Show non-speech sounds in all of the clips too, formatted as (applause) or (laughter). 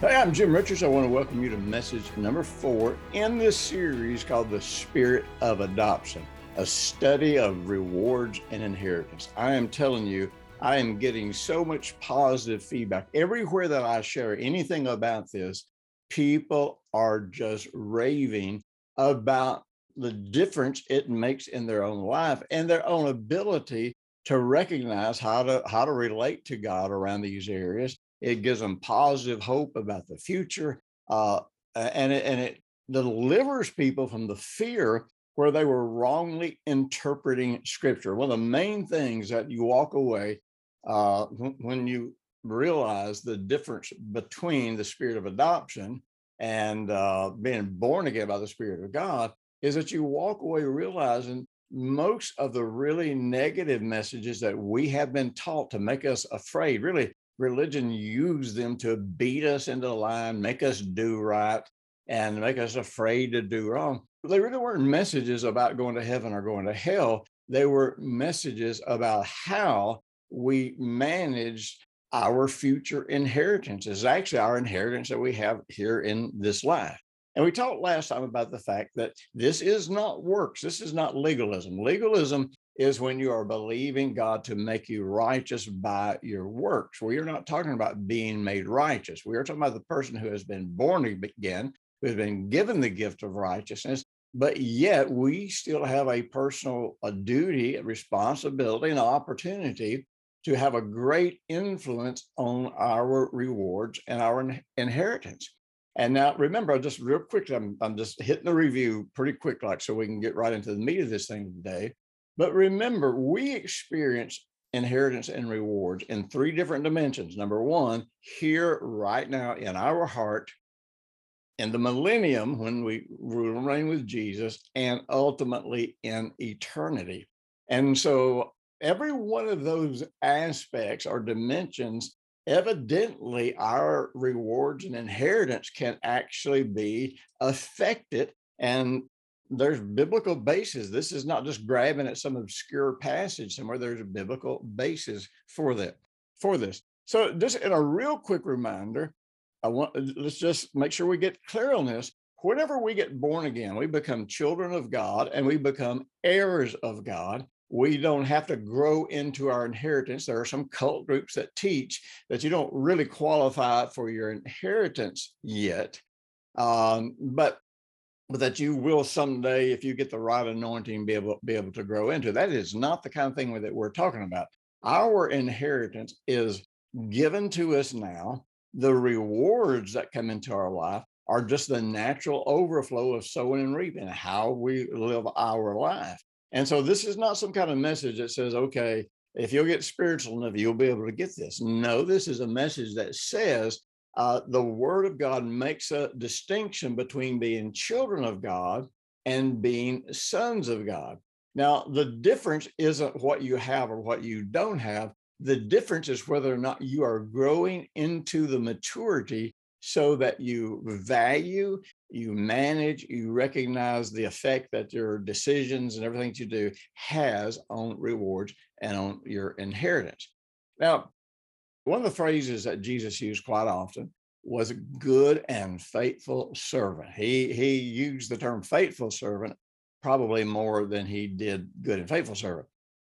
Hey, I'm Jim Richards. I want to welcome you to message number four in this series called The Spirit of Adoption, a study of rewards and inheritance. I am telling you, I am getting so much positive feedback. Everywhere that I share anything about this, people are just raving about the difference it makes in their own life and their own ability to recognize how to how to relate to God around these areas it gives them positive hope about the future, uh, and it, and it delivers people from the fear where they were wrongly interpreting Scripture. One of the main things that you walk away uh, when you realize the difference between the spirit of adoption and uh, being born again by the Spirit of God is that you walk away realizing most of the really negative messages that we have been taught to make us afraid, really religion used them to beat us into the line, make us do right, and make us afraid to do wrong. They really weren't messages about going to heaven or going to hell. They were messages about how we manage our future inheritance. Is actually our inheritance that we have here in this life. And we talked last time about the fact that this is not works. This is not legalism. Legalism is when you are believing God to make you righteous by your works. We are not talking about being made righteous. We are talking about the person who has been born again, who has been given the gift of righteousness, but yet we still have a personal a duty, a responsibility, an opportunity to have a great influence on our rewards and our inheritance. And now remember, just real quickly, I'm, I'm just hitting the review pretty quick, like so we can get right into the meat of this thing today. But remember, we experience inheritance and rewards in three different dimensions. Number one, here right now in our heart, in the millennium when we rule and reign with Jesus, and ultimately in eternity. And so every one of those aspects or dimensions, evidently our rewards and inheritance can actually be affected and there's biblical basis. This is not just grabbing at some obscure passage somewhere. There's a biblical basis for that, for this. So just in a real quick reminder, I want let's just make sure we get clear on this. Whenever we get born again, we become children of God and we become heirs of God. We don't have to grow into our inheritance. There are some cult groups that teach that you don't really qualify for your inheritance yet. Um, but but that you will someday, if you get the right anointing, be able be able to grow into. That is not the kind of thing that we're talking about. Our inheritance is given to us now. The rewards that come into our life are just the natural overflow of sowing and reaping, how we live our life. And so this is not some kind of message that says, okay, if you'll get spiritual enough, you'll be able to get this. No, this is a message that says uh, the Word of God makes a distinction between being children of God and being sons of God. Now, the difference isn't what you have or what you don't have. The difference is whether or not you are growing into the maturity so that you value, you manage, you recognize the effect that your decisions and everything you do has on rewards and on your inheritance. Now, one of the phrases that Jesus used quite often was good and faithful servant. He he used the term faithful servant probably more than he did good and faithful servant.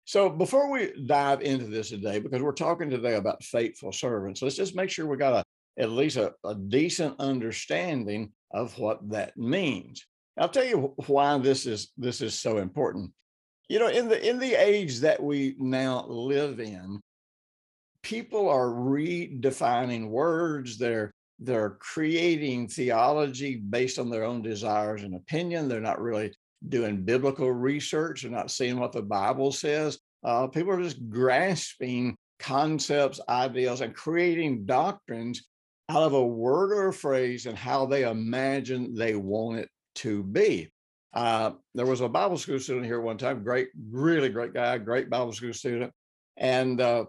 So before we dive into this today, because we're talking today about faithful servants, let's just make sure we got a at least a, a decent understanding of what that means. I'll tell you why this is this is so important. You know, in the in the age that we now live in, people are redefining words. They're they're creating theology based on their own desires and opinion. They're not really doing biblical research. They're not seeing what the Bible says. Uh, people are just grasping concepts, ideals, and creating doctrines out of a word or a phrase and how they imagine they want it to be. Uh, there was a Bible school student here one time, great, really great guy, great Bible school student. And, uh,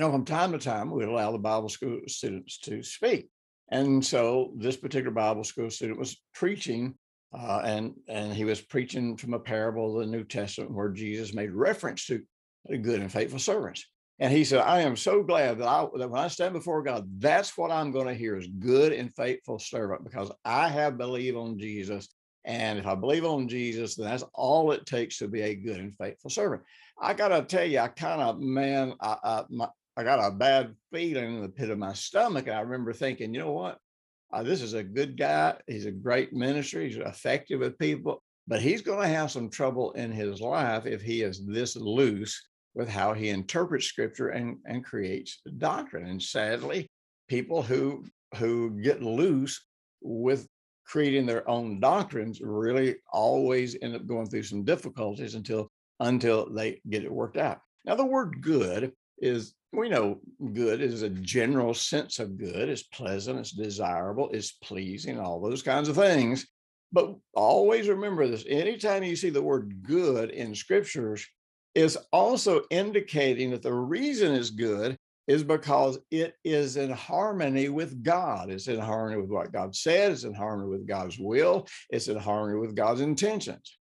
know, from time to time, we'd allow the Bible school students to speak. And so this particular Bible school student was preaching, uh, and and he was preaching from a parable of the New Testament where Jesus made reference to good and faithful servants. And he said, I am so glad that I that when I stand before God, that's what I'm going to hear is good and faithful servant, because I have believed on Jesus. And if I believe on Jesus, then that's all it takes to be a good and faithful servant. I gotta tell you, I kind of man, I, I, my, I got a bad feeling in the pit of my stomach. And I remember thinking, you know what? Uh, this is a good guy. He's a great minister. He's effective with people, but he's going to have some trouble in his life if he is this loose with how he interprets scripture and, and creates doctrine. And sadly, people who who get loose with creating their own doctrines really always end up going through some difficulties until until they get it worked out. Now, the word good is we know good is a general sense of good, it's pleasant, it's desirable, it's pleasing, all those kinds of things. But always remember this anytime you see the word good in scriptures, is also indicating that the reason it's good is because it is in harmony with God. It's in harmony with what God said, it's in harmony with God's will, it's in harmony with God's intentions.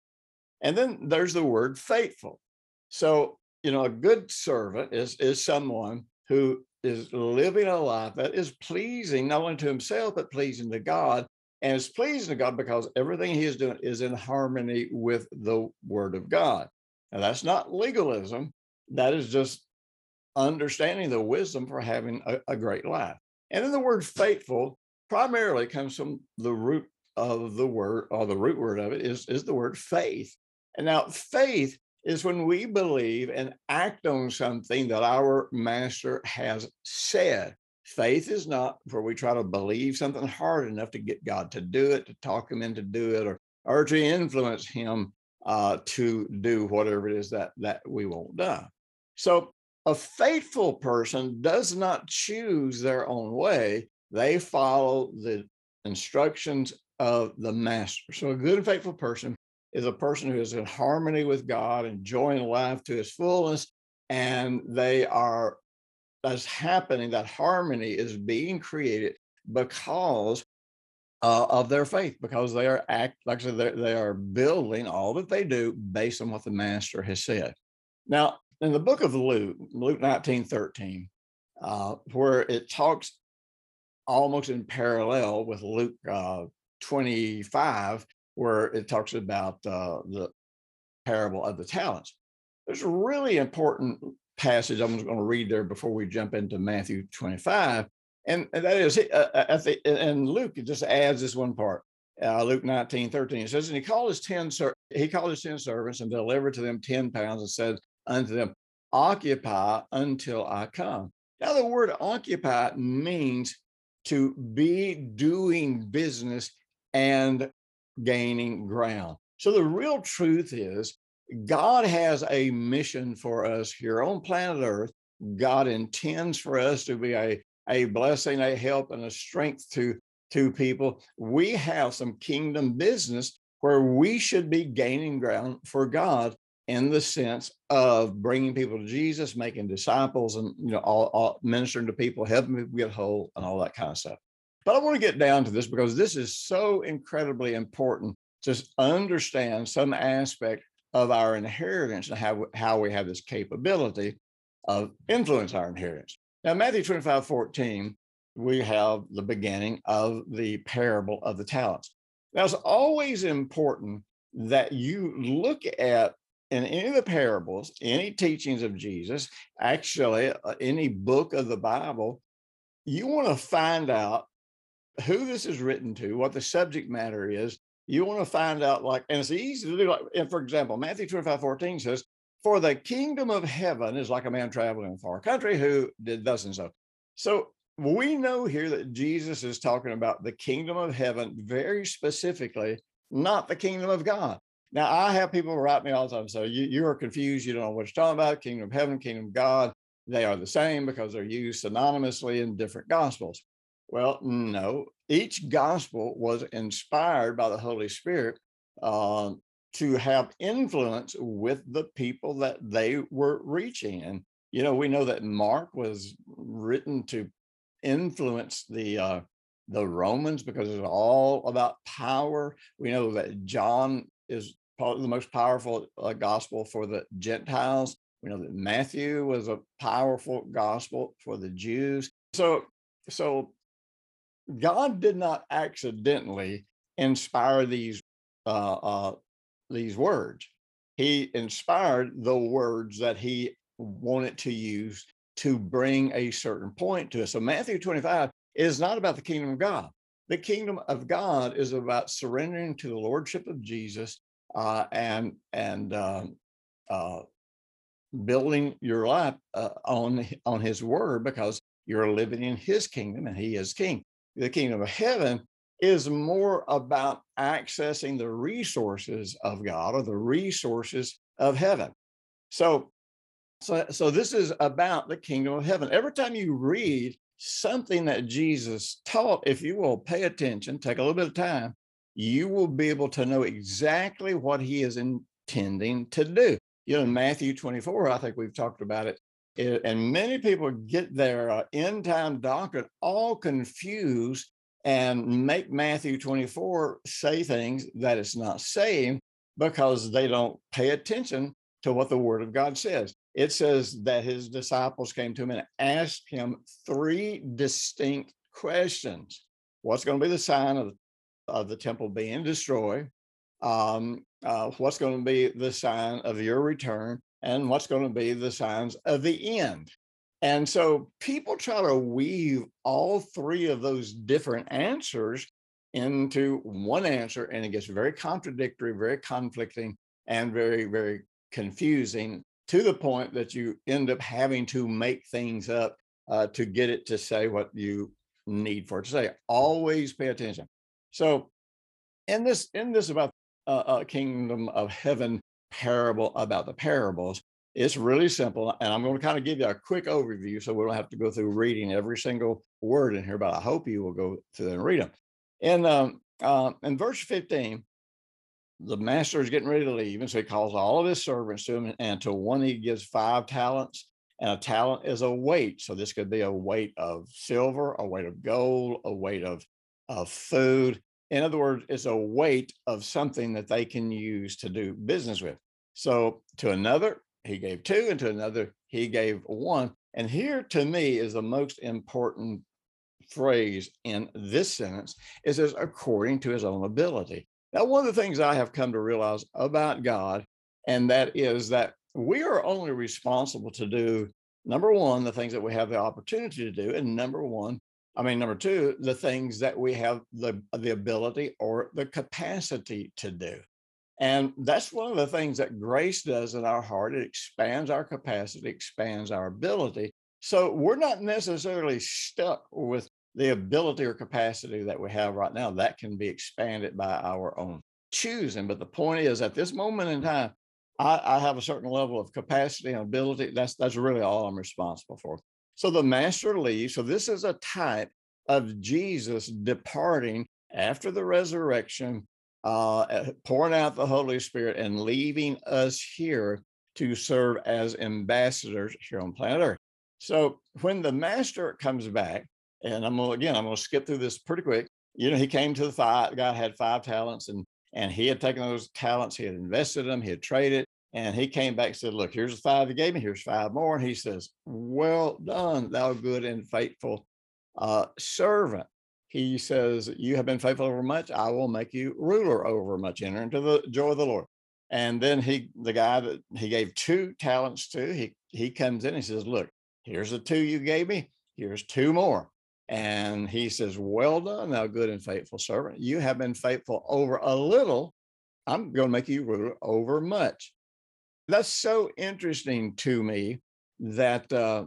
And then there's the word faithful. So, you know, a good servant is, is someone who is living a life that is pleasing not only to himself, but pleasing to God. And it's pleasing to God because everything he is doing is in harmony with the word of God. Now, that's not legalism. That is just understanding the wisdom for having a, a great life. And then the word faithful primarily comes from the root of the word, or the root word of it is, is the word faith. And now faith is when we believe and act on something that our master has said. Faith is not where we try to believe something hard enough to get God to do it, to talk him into do it, or or to influence him uh, to do whatever it is that that we won't done. So a faithful person does not choose their own way; they follow the instructions of the master. So a good and faithful person is a person who is in harmony with God, enjoying life to its fullness, and they are that's happening. That harmony is being created because uh, of their faith because they are act like I said, they are building all that they do based on what the master has said. Now, in the book of Luke, Luke 19, 13, uh, where it talks almost in parallel with Luke uh, 25, where it talks about uh, the parable of the talents. There's a really important passage I'm going to read there before we jump into Matthew 25 and that is, uh, uh the, and Luke just adds this one part. Uh, Luke 19, 13, it says, and he called his 10, he called his 10 servants and delivered to them 10 pounds and said unto them, occupy until I come. Now, the word occupy means to be doing business and gaining ground. So the real truth is God has a mission for us here on planet Earth. God intends for us to be a a blessing, a help, and a strength to, to people. We have some kingdom business where we should be gaining ground for God in the sense of bringing people to Jesus, making disciples, and you know, all, all ministering to people, helping people get whole, and all that kind of stuff. But I want to get down to this because this is so incredibly important to understand some aspect of our inheritance and how, how we have this capability of influence our inheritance. Now, Matthew 25, 14, we have the beginning of the parable of the talents. Now, it's always important that you look at in any of the parables, any teachings of Jesus, actually, uh, any book of the Bible, you want to find out who this is written to, what the subject matter is. You want to find out, like, and it's easy to do. Like, and for example, Matthew 25, 14 says, for the kingdom of heaven is like a man traveling in a far country who did thus and so. So we know here that Jesus is talking about the kingdom of heaven very specifically, not the kingdom of God. Now, I have people write me all the time. So you, you are confused. You don't know what you're talking about. Kingdom of heaven, kingdom of God. They are the same because they're used synonymously in different gospels. Well, no. Each gospel was inspired by the Holy Spirit uh, to have influence with the people that they were reaching. And, you know, we know that Mark was written to influence the uh, the Romans because it's all about power. We know that John is probably the most powerful uh, gospel for the Gentiles. We know that Matthew was a powerful gospel for the Jews. So, so God did not accidentally inspire these uh, uh, these words. He inspired the words that he wanted to use to bring a certain point to us. So Matthew 25 is not about the kingdom of God. The kingdom of God is about surrendering to the lordship of Jesus uh, and and um, uh, building your life uh, on on His word because you're living in His kingdom and He is King. The kingdom of heaven is more about accessing the resources of God or the resources of heaven. So, so, so this is about the kingdom of heaven. Every time you read something that Jesus taught, if you will pay attention, take a little bit of time, you will be able to know exactly what he is intending to do. You know, Matthew 24, I think we've talked about it, it and many people get their uh, end time doctrine all confused and make Matthew 24 say things that it's not saying because they don't pay attention to what the word of God says. It says that his disciples came to him and asked him three distinct questions. What's going to be the sign of, of the temple being destroyed? Um, uh, what's going to be the sign of your return? And what's going to be the signs of the end? And so people try to weave all three of those different answers into one answer, and it gets very contradictory, very conflicting, and very, very confusing to the point that you end up having to make things up uh, to get it to say what you need for it to say. Always pay attention. So, in this, in this about uh, a kingdom of heaven parable about the parables, it's really simple, and I'm going to kind of give you a quick overview so we don't have to go through reading every single word in here, but I hope you will go through and read them. And um, uh, in verse 15, the master is getting ready to leave, and so he calls all of his servants to him, and to one he gives five talents, and a talent is a weight. So this could be a weight of silver, a weight of gold, a weight of of food. In other words, it's a weight of something that they can use to do business with. So to another, he gave two, and to another, he gave one. And here to me is the most important phrase in this sentence is as according to his own ability. Now, one of the things I have come to realize about God, and that is that we are only responsible to do number one, the things that we have the opportunity to do, and number one, I mean, number two, the things that we have the, the ability or the capacity to do. And that's one of the things that grace does in our heart. It expands our capacity, expands our ability. So we're not necessarily stuck with the ability or capacity that we have right now. That can be expanded by our own choosing. But the point is, at this moment in time, I, I have a certain level of capacity and ability. That's that's really all I'm responsible for. So the master leaves. So this is a type of Jesus departing after the resurrection uh, eh, pouring out the Holy Spirit and leaving us here to serve as ambassadors here on planet Earth. So when the master comes back, and I'm gonna again, I'm gonna skip through this pretty quick. You know, he came to the five, guy had five talents, and and he had taken those talents, he had invested them, he had traded, and he came back and said, Look, here's the five you gave me, here's five more. And he says, Well done, thou good and faithful uh, servant he says, You have been faithful over much, I will make you ruler over much. Enter into the joy of the Lord. And then he, the guy that he gave two talents to, he he comes in, he says, Look, here's the two you gave me, here's two more. And he says, Well done, thou good and faithful servant. You have been faithful over a little. I'm going to make you ruler over much. That's so interesting to me that uh,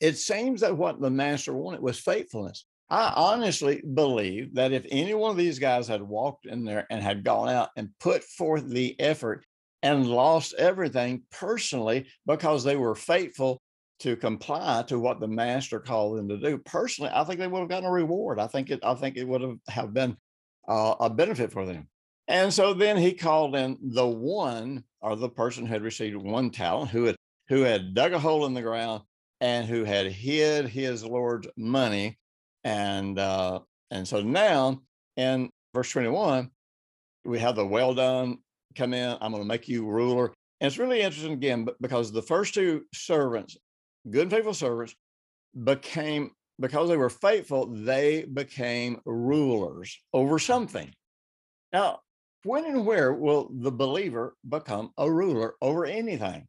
it seems that what the master wanted was faithfulness. I honestly believe that if any one of these guys had walked in there and had gone out and put forth the effort and lost everything personally because they were faithful to comply to what the master called them to do. Personally, I think they would have gotten a reward. I think it. I think it would have have been uh, a benefit for them. And so then he called in the one or the person had received one talent, who had who had dug a hole in the ground and who had hid his Lord's money. And uh, and so now in verse 21, we have the well done come in. I'm going to make you ruler. And it's really interesting again because the first two servants, good and faithful servants, became because they were faithful, they became rulers over something. Now, when and where will the believer become a ruler over anything?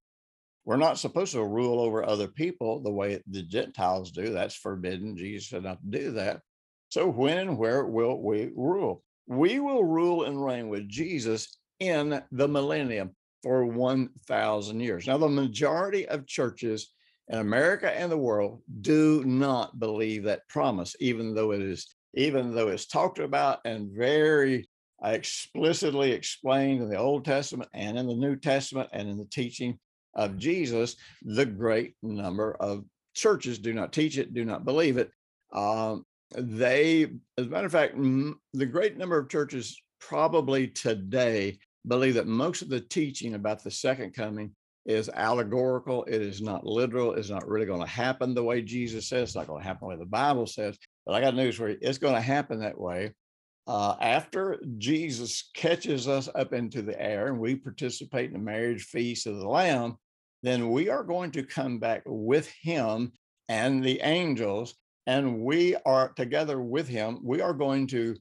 We're not supposed to rule over other people the way the Gentiles do. That's forbidden. Jesus said not do that. So, when and where will we rule? We will rule and reign with Jesus in the millennium for 1,000 years. Now, the majority of churches in America and the world do not believe that promise, even though it is, even though it's talked about and very explicitly explained in the Old Testament and in the New Testament and in the teaching of Jesus, the great number of churches do not teach it, do not believe it. Um, they, as a matter of fact, m- the great number of churches probably today believe that most of the teaching about the second coming is allegorical. It is not literal. It's not really going to happen the way Jesus says. It's not going to happen the way the Bible says. But I got news for you. It's going to happen that way. Uh, after Jesus catches us up into the air and we participate in the marriage feast of the Lamb, then we are going to come back with him and the angels, and we are together with him. We are going to,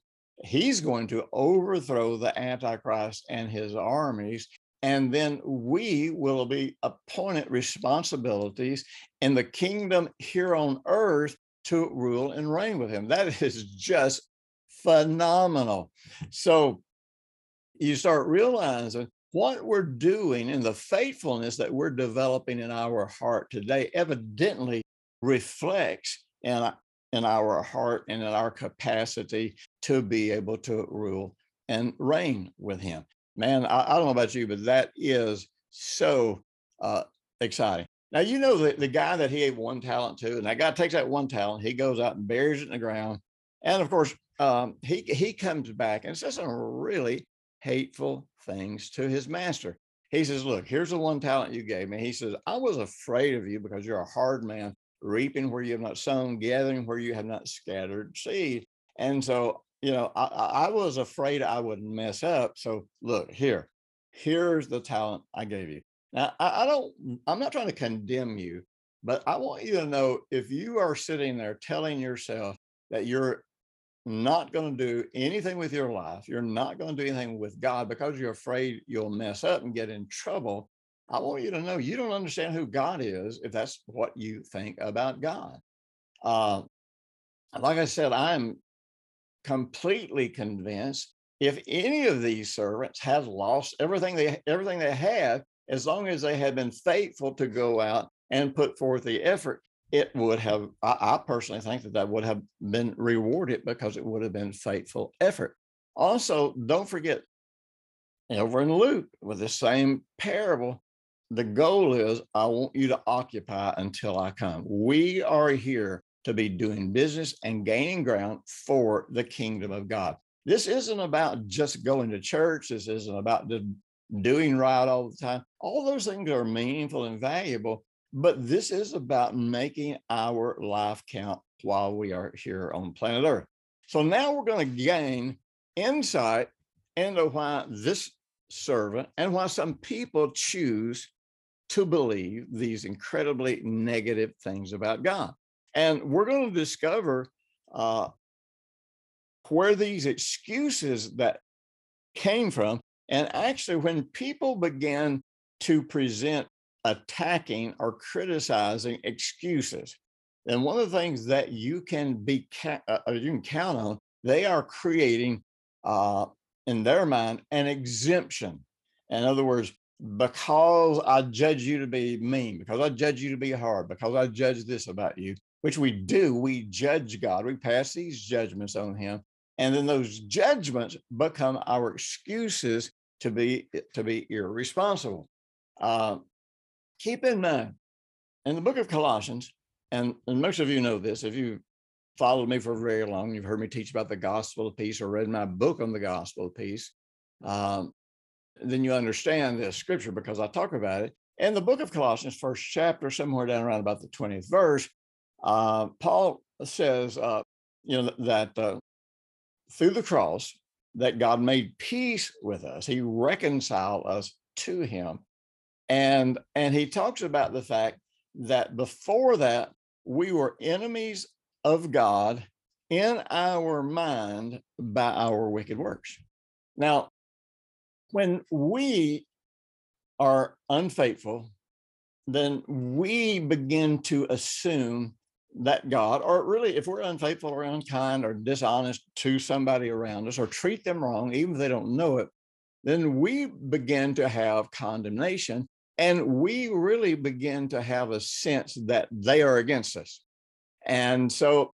he's going to overthrow the Antichrist and his armies. And then we will be appointed responsibilities in the kingdom here on earth to rule and reign with him. That is just phenomenal. So you start realizing what we're doing and the faithfulness that we're developing in our heart today evidently reflects in, in our heart and in our capacity to be able to rule and reign with him. Man, I, I don't know about you, but that is so uh, exciting. Now, you know the, the guy that he gave one talent to, and that guy takes that one talent, he goes out and buries it in the ground. And of course, um, he, he comes back and says some really hateful things to his master. He says, Look, here's the one talent you gave me. He says, I was afraid of you because you're a hard man, reaping where you have not sown, gathering where you have not scattered seed. And so, you know, I, I was afraid I would mess up. So, look, here, here's the talent I gave you. Now, I, I don't, I'm not trying to condemn you, but I want you to know if you are sitting there telling yourself that you're not going to do anything with your life. You're not going to do anything with God because you're afraid you'll mess up and get in trouble. I want you to know you don't understand who God is if that's what you think about God. Uh, like I said, I'm completely convinced if any of these servants had lost everything they everything they had, as long as they had been faithful to go out and put forth the effort, it would have, I, I personally think that that would have been rewarded because it would have been faithful effort. Also, don't forget, over in Luke with the same parable, the goal is I want you to occupy until I come. We are here to be doing business and gaining ground for the kingdom of God. This isn't about just going to church. This isn't about just doing right all the time. All those things are meaningful and valuable, but this is about making our life count while we are here on planet Earth. So now we're going to gain insight into why this servant and why some people choose to believe these incredibly negative things about God. And we're going to discover uh, where these excuses that came from. And actually, when people began to present attacking or criticizing excuses. And one of the things that you can be uh, uh, you can count on, they are creating uh, in their mind an exemption. In other words, because I judge you to be mean, because I judge you to be hard, because I judge this about you, which we do, we judge God, we pass these judgments on Him, and then those judgments become our excuses to be to be irresponsible. Uh, keep in mind, in the book of Colossians, and, and most of you know this, if you followed me for very long, you've heard me teach about the gospel of peace or read my book on the gospel of peace, um, then you understand this scripture because I talk about it. In the book of Colossians, first chapter, somewhere down around about the 20th verse, uh, Paul says, uh, you know, that uh, through the cross, that God made peace with us. He reconciled us to him. And, and he talks about the fact that before that, we were enemies of God in our mind by our wicked works. Now, when we are unfaithful, then we begin to assume that God, or really, if we're unfaithful or unkind or dishonest to somebody around us or treat them wrong, even if they don't know it, then we begin to have condemnation and we really begin to have a sense that they are against us. And so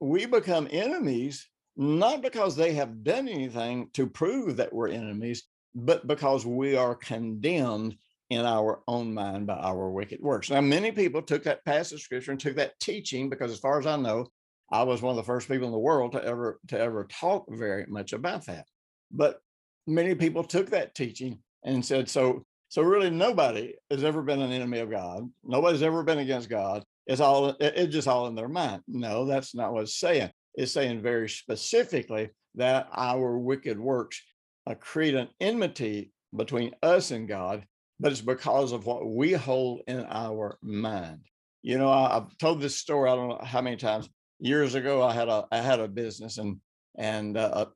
we become enemies, not because they have done anything to prove that we're enemies, but because we are condemned in our own mind by our wicked works. Now, many people took that passage of scripture and took that teaching because, as far as I know, I was one of the first people in the world to ever to ever talk very much about that. But many people took that teaching and said, so so really nobody has ever been an enemy of God. Nobody's ever been against God. It's all it's just all in their mind. No, that's not what it's saying. It's saying very specifically that our wicked works create an enmity between us and God but it's because of what we hold in our mind. You know, I, have told this story I don't know how many times. Years ago, I had a I had a business and and uh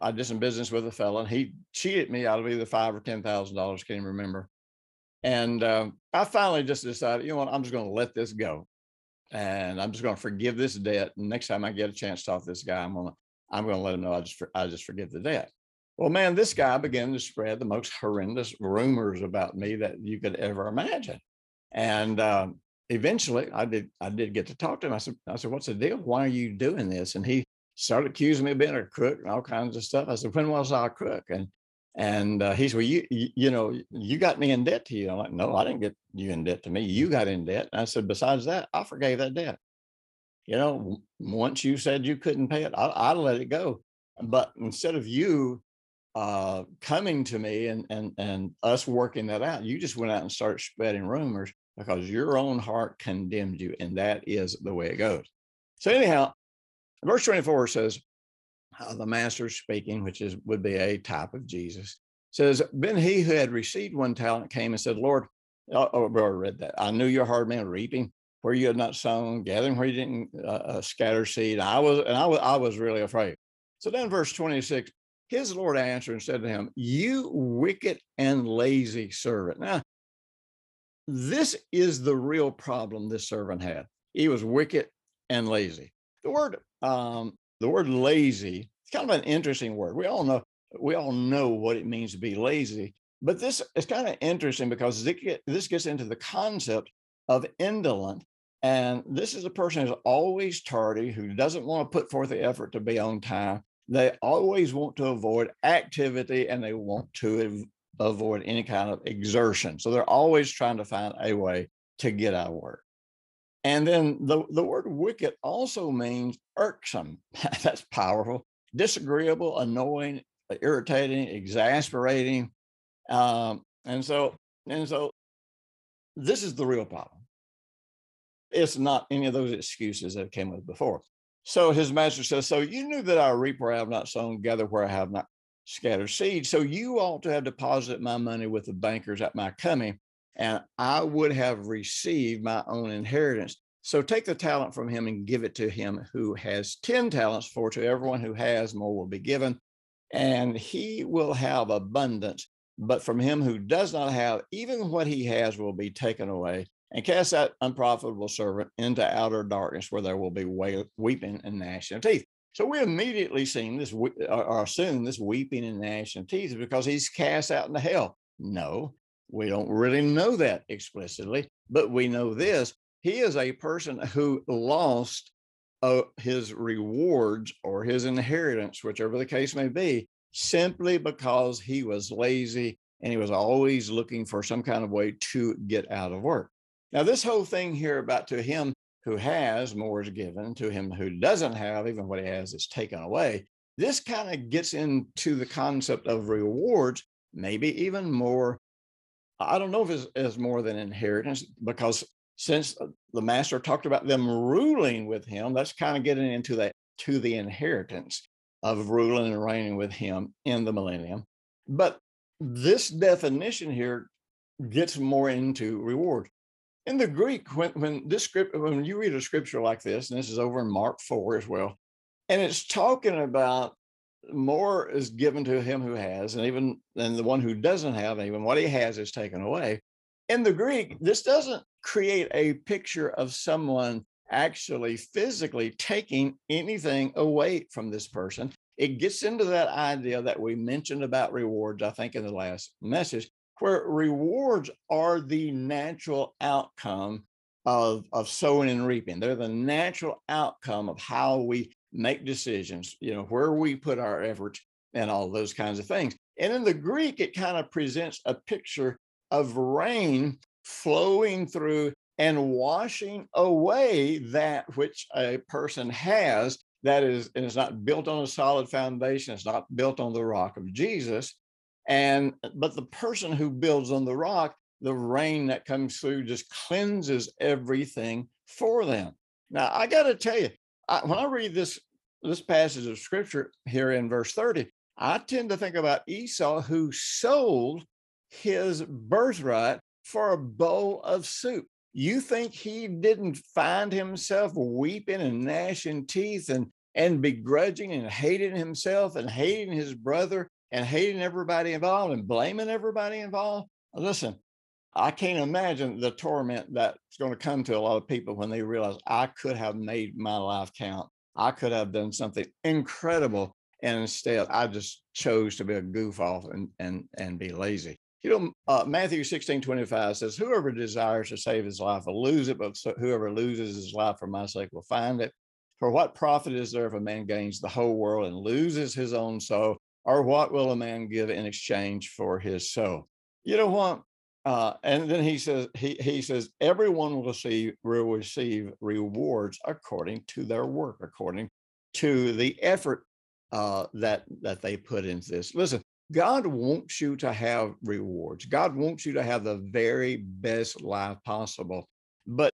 I did some business with a fellow, and he cheated me out of either five or ten thousand dollars. Can't remember. And um, I finally just decided, you know what, I'm just going to let this go, and I'm just going to forgive this debt. And next time I get a chance to talk to this guy, I'm gonna I'm going to let him know I just I just forgive the debt. Well, man, this guy began to spread the most horrendous rumors about me that you could ever imagine. And um, eventually, I did I did get to talk to him. I said, I said, what's the deal? Why are you doing this? And he started accusing me of being a crook and all kinds of stuff. I said, when was I a crook? And and uh, he said, well, you, you, you know you got me in debt to you. I'm like, no, I didn't get you in debt to me. You got in debt. And I said, besides that, I forgave that debt. You know, once you said you couldn't pay it, I, I let it go. But instead of you uh, coming to me and and and us working that out. You just went out and started spreading rumors because your own heart condemned you, and that is the way it goes. So anyhow, verse twenty four says, uh, "The master speaking, which is would be a type of Jesus." Says, "Then he who had received one talent came and said, Lord, oh, oh I read that. I knew your hard man reaping." Where you had not sown, gathering where you didn't uh, uh, scatter seed. I was, and I was, I was really afraid. So then, verse 26 his Lord answered and said to him, You wicked and lazy servant. Now, this is the real problem this servant had. He was wicked and lazy. The word, um, the word lazy, it's kind of an interesting word. We all know, we all know what it means to be lazy, but this is kind of interesting because this gets into the concept of indolent. And this is a person who's always tardy, who doesn't want to put forth the effort to be on time, they always want to avoid activity and they want to avoid any kind of exertion. So they're always trying to find a way to get out of work. And then the, the word wicked also means irksome. (laughs) That's powerful, disagreeable, annoying, irritating, exasperating. Um, and so, and so this is the real problem. It's not any of those excuses that came with before. So his master says, So you knew that I reap where I have not sown, gather where I have not scattered seed. So you ought to have deposited my money with the bankers at my coming, and I would have received my own inheritance. So take the talent from him and give it to him who has 10 talents, for to everyone who has more will be given, and he will have abundance. But from him who does not have, even what he has will be taken away and cast that unprofitable servant into outer darkness where there will be weeping and gnashing of teeth. So we immediately seen this, or assume this weeping and gnashing of teeth because he's cast out into hell. No, we don't really know that explicitly, but we know this. He is a person who lost uh, his rewards or his inheritance, whichever the case may be, simply because he was lazy and he was always looking for some kind of way to get out of work. Now, this whole thing here about to him who has, more is given, to him who doesn't have, even what he has is taken away. This kind of gets into the concept of rewards, maybe even more. I don't know if it's, it's more than inheritance, because since uh, the master talked about them ruling with him, that's kind of getting into that to the inheritance of ruling and reigning with him in the millennium. But this definition here gets more into reward. In the Greek, when, when this script, when you read a scripture like this, and this is over in Mark 4 as well, and it's talking about more is given to him who has, and even and the one who doesn't have, even what he has is taken away. In the Greek, this doesn't create a picture of someone actually physically taking anything away from this person. It gets into that idea that we mentioned about rewards, I think, in the last message, where rewards are the natural outcome of, of sowing and reaping. They're the natural outcome of how we make decisions, you know, where we put our efforts and all those kinds of things. And in the Greek, it kind of presents a picture of rain flowing through and washing away that which a person has that is and it's not built on a solid foundation it's not built on the rock of jesus and but the person who builds on the rock the rain that comes through just cleanses everything for them now i got to tell you I, when i read this this passage of scripture here in verse 30 i tend to think about esau who sold his birthright for a bowl of soup you think he didn't find himself weeping and gnashing teeth and and begrudging and hating himself and hating his brother and hating everybody involved and blaming everybody involved? Listen, I can't imagine the torment that's going to come to a lot of people when they realize I could have made my life count. I could have done something incredible. And instead, I just chose to be a goof off and, and, and be lazy. You know, uh, Matthew 16, 25 says, Whoever desires to save his life will lose it, but whoever loses his life for my sake will find it. For what profit is there if a man gains the whole world and loses his own soul? Or what will a man give in exchange for his soul? You know what? Uh, and then he says, he, he says, everyone will receive, will receive rewards according to their work, according to the effort uh, that that they put into this. Listen, God wants you to have rewards. God wants you to have the very best life possible. But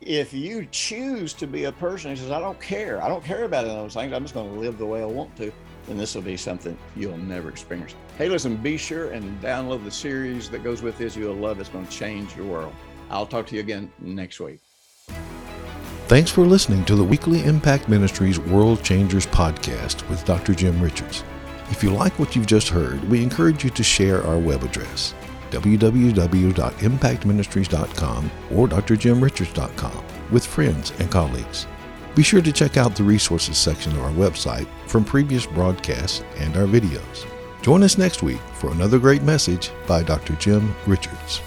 if you choose to be a person who says, I don't care, I don't care about any of those things, I'm just going to live the way I want to, then this will be something you'll never experience. Hey, listen, be sure and download the series that goes with this. You'll love it. It's going to change your world. I'll talk to you again next week. Thanks for listening to the weekly Impact Ministries World Changers podcast with Dr. Jim Richards. If you like what you've just heard, we encourage you to share our web address www.impactministries.com or drjimrichards.com with friends and colleagues. Be sure to check out the resources section of our website from previous broadcasts and our videos. Join us next week for another great message by Dr. Jim Richards.